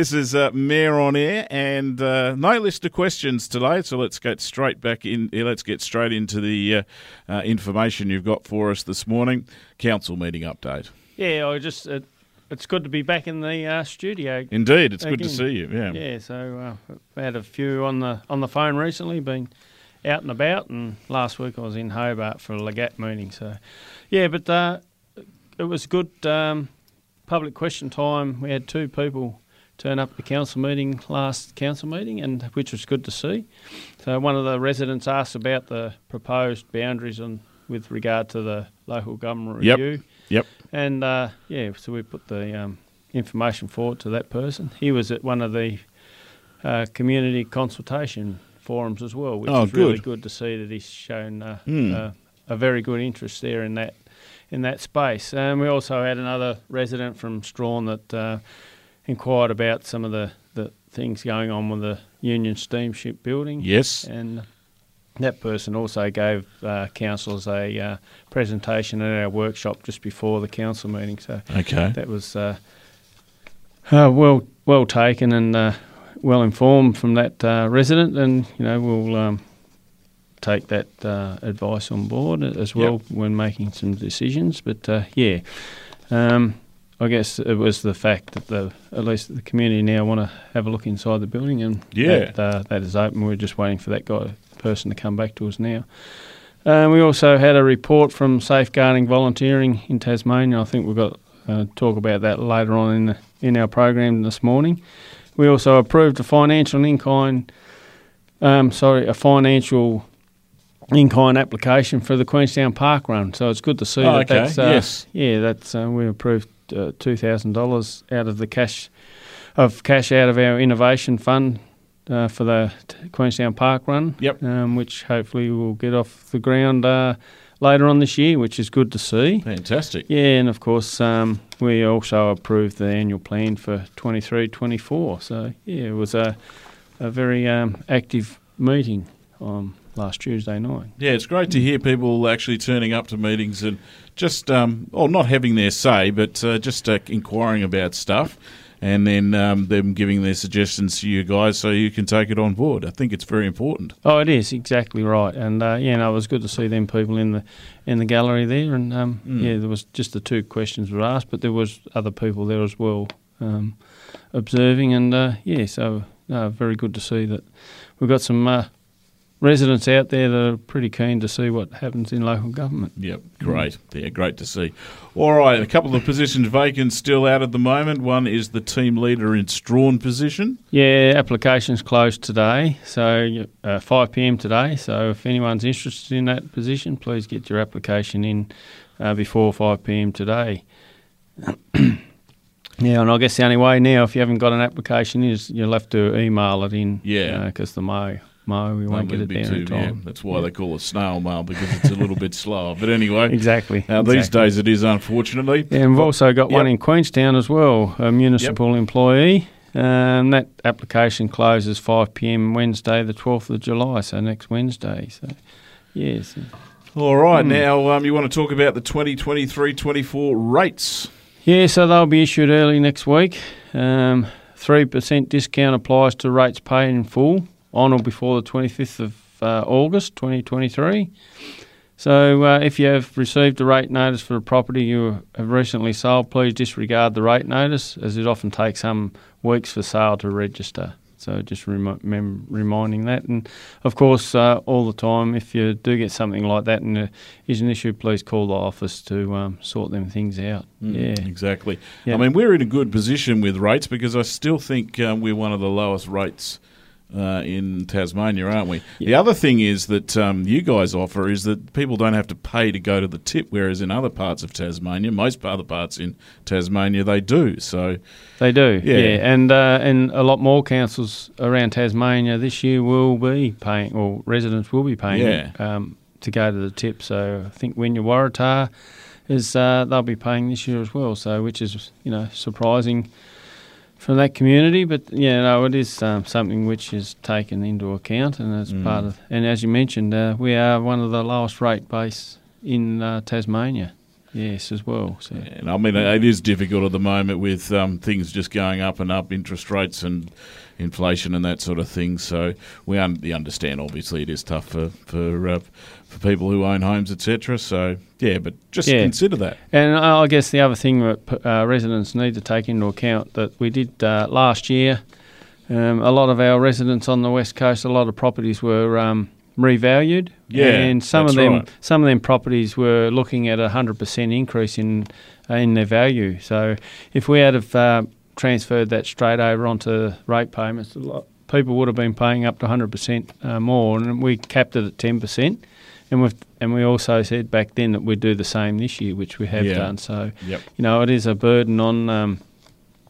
This is uh, Mayor on Air, and uh, no list of questions today. So let's get straight back in. Let's get straight into the uh, uh, information you've got for us this morning. Council meeting update. Yeah, I just uh, it's good to be back in the uh, studio. Indeed, it's good to see you. Yeah. Yeah, so uh, I've had a few on the on the phone recently, been out and about, and last week I was in Hobart for a LGAT meeting. So, yeah, but uh, it was good um, public question time. We had two people turn up at the council meeting last council meeting, and which was good to see. So one of the residents asked about the proposed boundaries on with regard to the local government Yep. review. Yep. And uh, yeah, so we put the um, information forward to that person. He was at one of the uh, community consultation forums as well, which Oh, is really good. good to see that he's shown uh, uh, a very good interest there in that in that space. And we also had another resident from Strahan that uh, inquired about some of the, the things going on with the Union Steamship building. Yes. And that person also gave uh, councillors a uh, presentation at our workshop just before the council meeting. So Okay. that was uh, uh, well well taken and uh, well informed from that uh, resident, and you know we'll um, take that uh, advice on board as well when making some decisions. But uh, yeah, um, I guess it was the fact that the at least the community now want to have a look inside the building, and Yeah. that, uh, that is open. We're just waiting for that guy person to come back to us now. Um, we also had a report from Safeguarding Volunteering in Tasmania. I think we've got uh, talk about that later on in the, in our program this morning. We also approved a financial in-kind, um, sorry, a financial in-kind application for the Queenstown Park Run. So it's good to see Oh, that okay, that's uh, yes. yeah, that's uh, we approved uh, two thousand dollars out of the cash of cash out of our innovation fund uh, for the Queenstown Park Run. Yep. Um, which hopefully will get off the ground uh, later on this year, which is good to see. Fantastic. Yeah, and of course, um, we also approved the annual plan for 23 24. So, yeah, it was a, a very um, active meeting um, last Tuesday night. Yeah, it's great to hear people actually turning up to meetings and just, um, well, not having their say, but uh, just uh, inquiring about stuff and then um, them giving their suggestions to you guys so you can take it on board. I think it's very important. Oh, it is exactly right, and uh, yeah, no, it was good to see them people in the in the gallery there, and um, Mm. yeah, there was just the two questions were asked, but there was other people there as well um, observing, and uh, yeah, so uh, very good to see that we've got some uh, residents out there that are pretty keen to see what happens in local government. Yep, great. Yeah, great to see. All right, a couple of positions vacant still out at the moment. One is the team leader in Strahan position. Yeah, applications closed today, so uh, 5 p.m. today. So if anyone's interested in that position, please get your application in uh, before 5 p.m. today. yeah, and I guess the only way now, if you haven't got an application, is you'll have to email it in. Yeah. because the Mo, Mo, we won't get it in too- yeah, time. that's why they call it snail mail because it's a little bit slower. But anyway, Exactly. now these days it is unfortunately. Yeah, and we've also got one in Queenstown as well, a municipal employee. Um, that application closes 5 p.m. Wednesday, the 12th of July, so next Wednesday. So, yes. All right, Hmm. now um, you want to talk about the 2023-24 rates. Yeah, so they'll be issued early next week. Um, 3% discount applies to rates paid in full on or before the 25th of uh, August 2023. So, uh, if you have received a rate notice for a property you have recently sold, please disregard the rate notice as it often takes some weeks for sale to register. So, just mem- reminding that. And of course, uh, all the time, if you do get something like that and there is an issue, please call the office to um, sort them things out. Yeah. Exactly. Yeah. I mean, we're in a good position with rates because I still think um, we're one of the lowest rates uh, in Tasmania, aren't we? The other thing is that um, you guys offer is that people don't have to pay to go to the tip, whereas in other parts of Tasmania, most other parts in Tasmania, they do. So, They do, Yeah. yeah, and uh, and a lot more councils around Tasmania this year will be paying, or residents will be paying Yeah. um, to go to the tip. So I think when you're Waratah is uh, they'll be paying this year as well. So which is you know surprising from that community, but yeah, no, it is um, something which is taken into account, and as Mm. part of, and as you mentioned, uh, we are one of the lowest rate base in uh, Tasmania. yes, as well. So And I mean, it is difficult at the moment with um, things just going up and up, interest rates and inflation and that sort of thing. So we, un- we understand. Obviously, it is tough for for uh, for people who own homes, etc. So yeah, but just Yeah. consider that. And I guess the other thing that uh, residents need to take into account that we did uh, last year, um, a lot of our residents on the west coast, a lot of properties were um, revalued. Yeah, and some of them, right. some of them properties were looking at a hundred percent increase in uh, in their value. So if we had have uh, transferred that straight over onto rate payments, a lot, people would have been paying up to hundred percent uh, more, and we capped it at ten percent. And we and we also said back then that we'd do the same this year, which we have Yeah. done. So Yep. you know, it is a burden on um,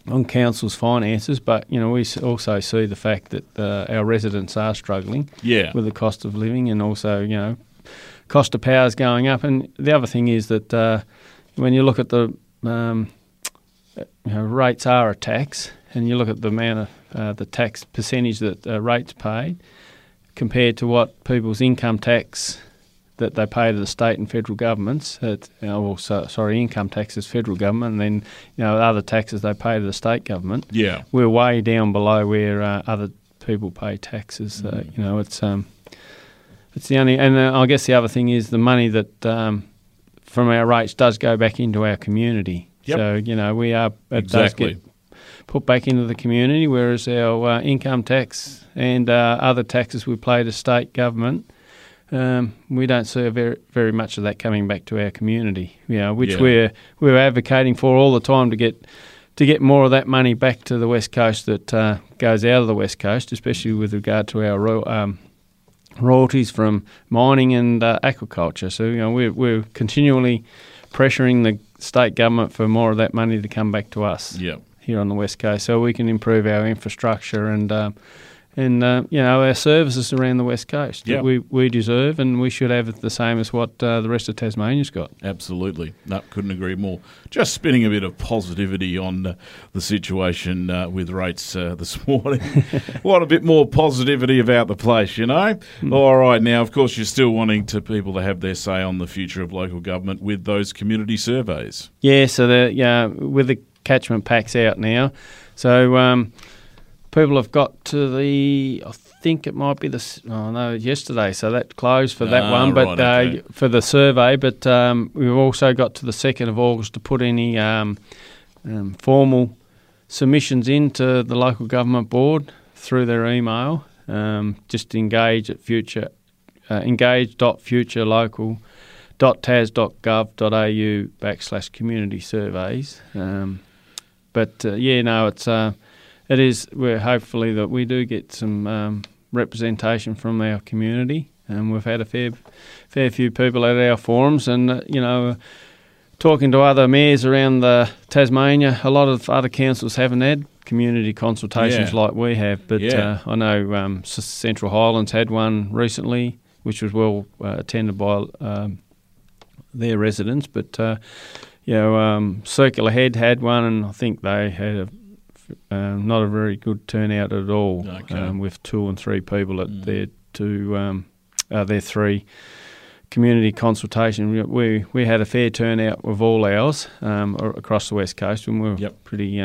on council's finances, but you know, we also see the fact that uh, our residents are struggling Yeah. with the cost of living, and also you know, cost of power is going up. And the other thing is that uh, when you look at the um, you know, rates are a tax, and you look at the amount of uh, the tax percentage that uh, rates paid compared to what people's income tax that they pay to the state and federal governments. It, you know, well, so, sorry, income taxes federal government, and then you know other taxes they pay to the state government. Yeah. We're way down below where uh, other people pay taxes. Mm. you know, it's um, it's the only, and uh, I guess the other thing is the money that um, from our rates does go back into our community. Yep. So you know we are it Exactly. does get put back into the community, whereas our uh, income tax and uh, other taxes we pay to state government. Um, we don't see very very much of that coming back to our community, you know, which Yeah. we're we're advocating for all the time to get to get more of that money back to the west coast that uh, goes out of the west coast, especially with regard to our ro- um, royalties from mining and uh, aquaculture. So you know we're we're continually pressuring the state government for more of that money to come back to us Yeah. here on the west coast, so we can improve our infrastructure and um, and uh, you know our services around the west coast Yeah. that we we deserve, and we should have the same as what uh, the rest of Tasmania's got. Absolutely. No, couldn't agree more. Just spinning a bit of positivity on uh, the situation uh, with rates uh, this morning. what a bit more positivity about the place, you know? All right, now, of course, you're still wanting to people to have their say on the future of local government with those community surveys. Yeah, so the yeah with the catchment packs out now, so um, people have got to the I think it might be the oh no yesterday, so that closed for that Ah, one, but right, okay. uh, for the survey, but um, we've also got to the second of August to put any um, um, formal submissions into the local government board through their email. Um, just engage at future uh, tas.gov.au backslash community surveys. Um, but uh, yeah, no, it's uh, it is. We're hopefully that we do get some um, representation from our community, and we've had a fair fair few people at our forums, and uh, you know. Talking to other mayors around the Tasmania, a lot of other councils haven't had community consultations Yeah. like we have. But Yeah. uh, I know um, Central Highlands had one recently, which was well uh, attended by um, their residents. But uh, you know, um, Circular Head had one, and I think they had a, uh, not a very good turnout at all, Okay. um, with two and three people at Mm. their two, um, uh, their three community consultation. We- We we had a fair turnout of all ours um, across the west coast, and we were Yep. pretty.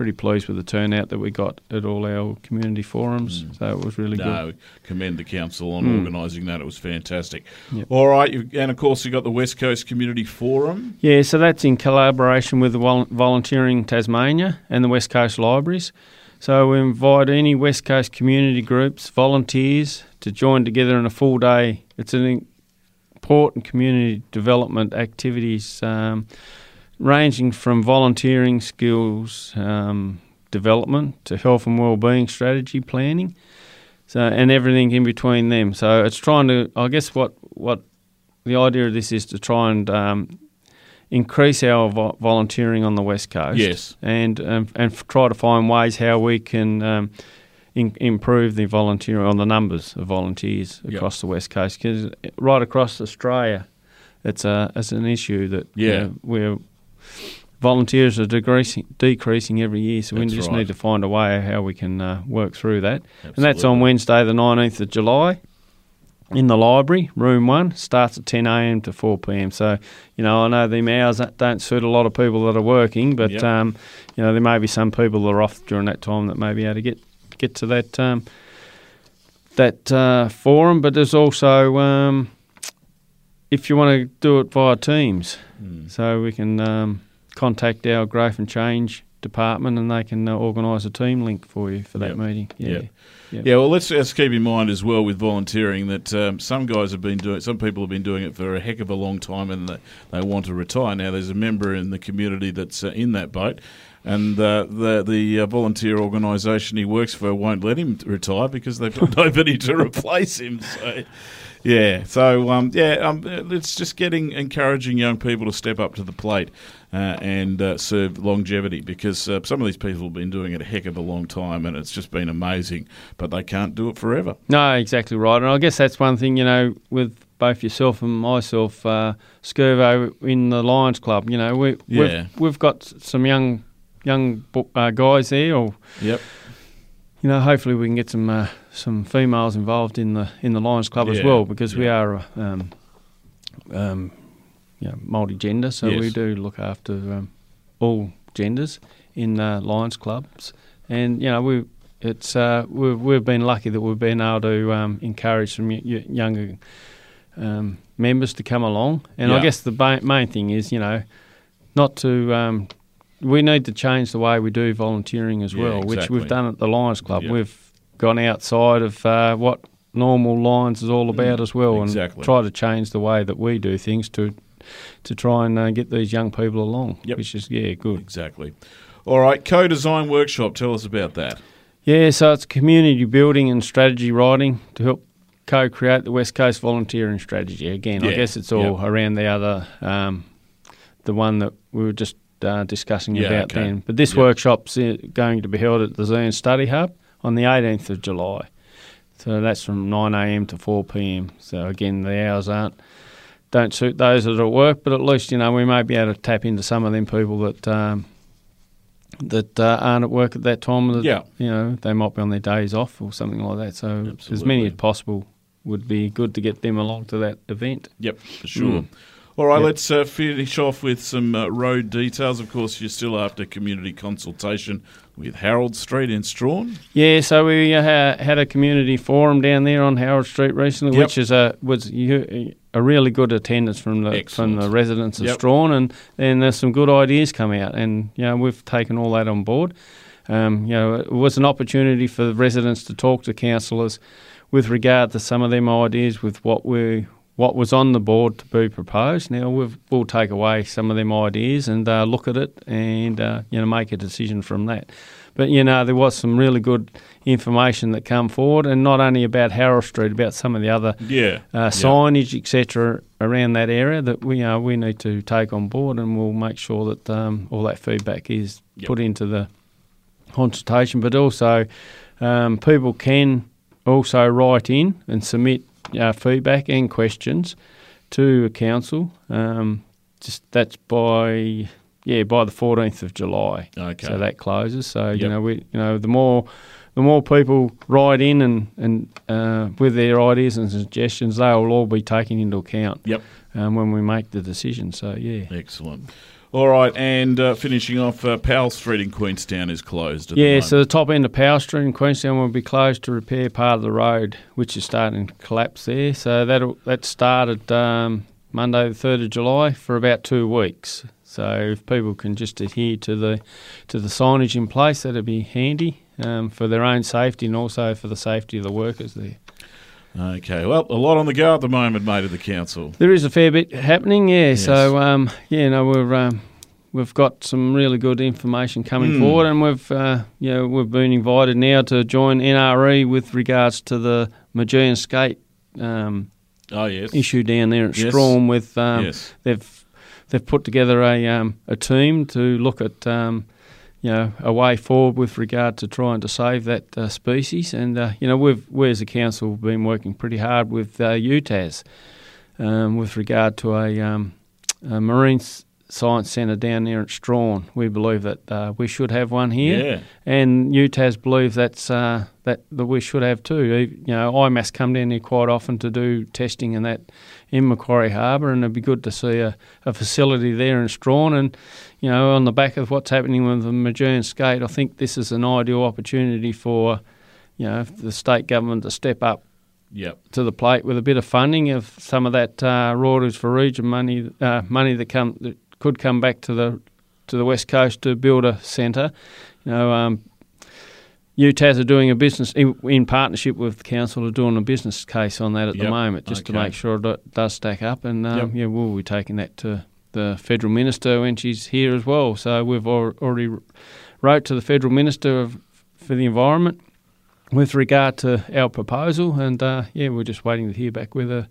Pretty pleased with the turnout that we got at all our community forums, Mm. so it was really good. No, commend the council on Mm. organising that. It was fantastic. Yep. All right, and of course you've got the West Coast Community Forum. Yeah, so that's in collaboration with the Volunteering Tasmania and the West Coast Libraries. So we invite any West Coast community groups, volunteers, to join together in a full day. It's an important community development activities um, ranging from volunteering skills um, development to health and well-being strategy planning. So and everything in between them. So it's trying to, I guess, what what the idea of this is to try and um, increase our vo- volunteering on the west coast. Yes. and um, and f- try to find ways how we can um, in- improve the volunteer on the numbers of volunteers Yep. across the west coast because right across Australia, it's a it's an issue that Yeah. uh, we're volunteers are decreasing decreasing every year. So That's we just right. need to find a way how we can uh, work through that. And that's on Wednesday, the 19th of July. in the library, room one, starts at 10 a.m. to 4 p.m. So, you know, I know the hours that don't suit a lot of people that are working, but, Yep. um, you know, there may be some people that are off during that time that may be able to get, get to that um, that uh, forum. But there's also, um, if you want to do it via Teams, Mm. so we can um, contact our growth and change department and they can uh, organise a team link for you for that Yep. meeting. Yeah. Yep. Yep. Yeah, well, let's, let's keep in mind as well with volunteering that um, some guys have been doing, some people have been doing it for a heck of a long time, and they, they want to retire. Now, there's a member in the community that's uh, in that boat, and uh, the the uh, volunteer organisation he works for won't let him retire because they've got nobody to replace him. So. Yeah, so um, yeah, um, it's just getting encouraging young people to step up to the plate uh, and uh, serve longevity because uh, some of these people have been doing it a heck of a long time and it's just been amazing, but they can't do it forever. No, exactly right. And I guess that's one thing, you know, with both yourself and myself, uh, Scurvo in the Lions Club, you know, we, Yeah. we've, we've got some young young uh, guys there, or, Yep. you know, hopefully we can get some uh, some females involved in the in the Lions Club as well because we are, uh, um, um, you know, multi-gender, so we do look after um, all genders in uh, Lions clubs, and you know we it's uh, we've we've been lucky that we've been able to um, encourage some y- younger um, members to come along, and I guess the ba- main thing is you know not to um, we need to change the way we do volunteering as Yeah, well, which we've done at the Lions Club. Yeah. We've gone outside of uh, what normal Lions is all about as well, Mm, exactly. and try to change the way that we do things to to try and uh, get these young people along, Yep. which is yeah good. Exactly. All right, co-design workshop. Tell us about that. Yeah, so it's community building and strategy writing to help co-create the West Coast volunteering strategy. Again, I guess it's all yeah. around the other, um, the one that we were just uh, discussing Yeah, about okay. then. But this Yeah. workshop's uh, going to be held at the Zern Study Hub on the 18th of July. So that's from 9 a.m. to 4 p.m. So again, the hours aren't don't suit those that are at work, but at least you know we may be able to tap into some of them people that um, that uh, aren't at work at that time. That, Yeah. you know they might be on their days off or something like that. So as many as possible would be good to get them along to that event. Yep, for sure. Mm. All right, Yep. let's uh, finish off with some uh, road details. Of course, you're still after community consultation with Harold Street in Strahan. Yeah, so we uh, had a community forum down there on Howard Street recently, Yep. which is a was a really good attendance from the Excellent. from the residents of Yep. Strahan, and and there's some good ideas come out, and you know we've taken all that on board. Um, you know, it was an opportunity for the residents to talk to councillors with regard to some of them ideas with what we what was on the board to be proposed. Now we've, we'll take away some of them ideas and uh, look at it and uh, you know make a decision from that. But you know there was some really good information that come forward, and not only about Harold Street, about some of the other Yeah. uh, signage, etc., around that area that we uh, we need to take on board, and we'll make sure that um, all that feedback is Yep. put into the consultation. But also, um, people can also write in and submit uh, feedback and questions to council. Um, just that's by yeah by the fourteenth of July. Okay. So that closes. So you know we you know the more the more people write in and and uh, with their ideas and suggestions, they will all be taken into account Yep. um, when we make the decision. So yeah. Excellent. All right, and uh, finishing off, uh, Powell Street in Queenstown is closed. At the Yeah, moment. so the top end of Power Street in Queenstown will be closed to repair part of the road, which is starting to collapse there. So that that started um, Monday the third of July for about two weeks. So if people can just adhere to the to the signage in place, that'd be handy um, for their own safety and also for the safety of the workers there. Okay, well, a lot on the go at the moment, mate, at the council. There is a fair bit happening, yeah. Yes. So um, yeah, no, we're um, we've got some really good information coming Mm. forward, and we've uh, you know we've been invited now to join NRE with regards to the Maugean Skate um, Oh, yes. issue down there at Yes. Strahan. With um, yes. they've they've put together a um, a team to look at um, you know a way forward with regard to trying to save that uh, species. And uh, you know we've we as a council have been working pretty hard with uh, UTAS um, with regard to a, um, a marine science centre down there at Strahan. We believe that uh, we should have one here, Yeah. and UTAS believes that's uh, that that we should have too. You know, IMAS come down here quite often to do testing and that in Macquarie Harbour, and it'd be good to see a, a facility there in Strahan. And you know, on the back of what's happening with the Maugean Skate, I think this is an ideal opportunity for you know the state government to step up Yep. to the plate with a bit of funding of some of that uh, royalties for region money, uh, money that come that could come back to the to the west coast to build a centre. You know, um, UTAS are doing a business in, in partnership with the council are doing a business case on that at Yep. the moment, just to make sure it does stack up. And um, Yep. yeah, we'll be taking that to the federal minister when she's here as well. So we've al- already wrote to the federal minister of, for the environment with regard to our proposal, and uh, yeah, we're just waiting to hear back whether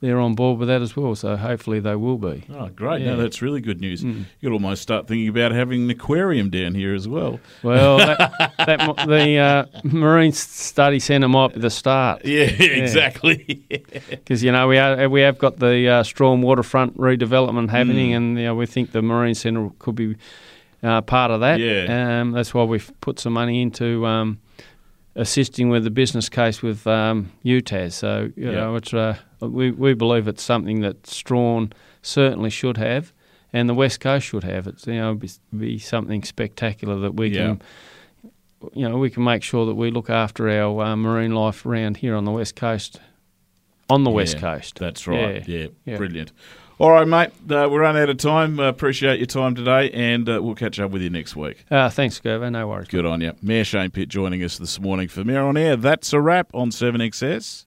they're on board with that as well. So hopefully they will be. Oh, great. Yeah. No, that's really good news. Mm. You could almost start thinking about having an aquarium down here as well. Well, that, that the uh, Marine Study Centre might be the start Yeah, exactly. because you know we are we have got the uh, Strahan waterfront redevelopment happening, Mm. and you know, we think the Marine Centre could be uh, part of that. Yeah. um, that's why we've put some money into. Um, Assisting with the business case with um, UTAS, so you Yeah. know it's uh, we we believe it's something that Strahan certainly should have, and the West Coast should have. It's you know be, be something spectacular that we Yeah. can you know, we can make sure that we look after our uh, marine life around here on the west coast. On the west coast, That's right. Yeah, Yeah. brilliant. All right, mate. Uh, we're running out of time. Uh, appreciate your time today, and uh, we'll catch up with you next week. Uh, thanks, Gervo. No worries. Good on you. Mayor Shane Pitt joining us this morning for Mayor on Air. That's a wrap on 7XS.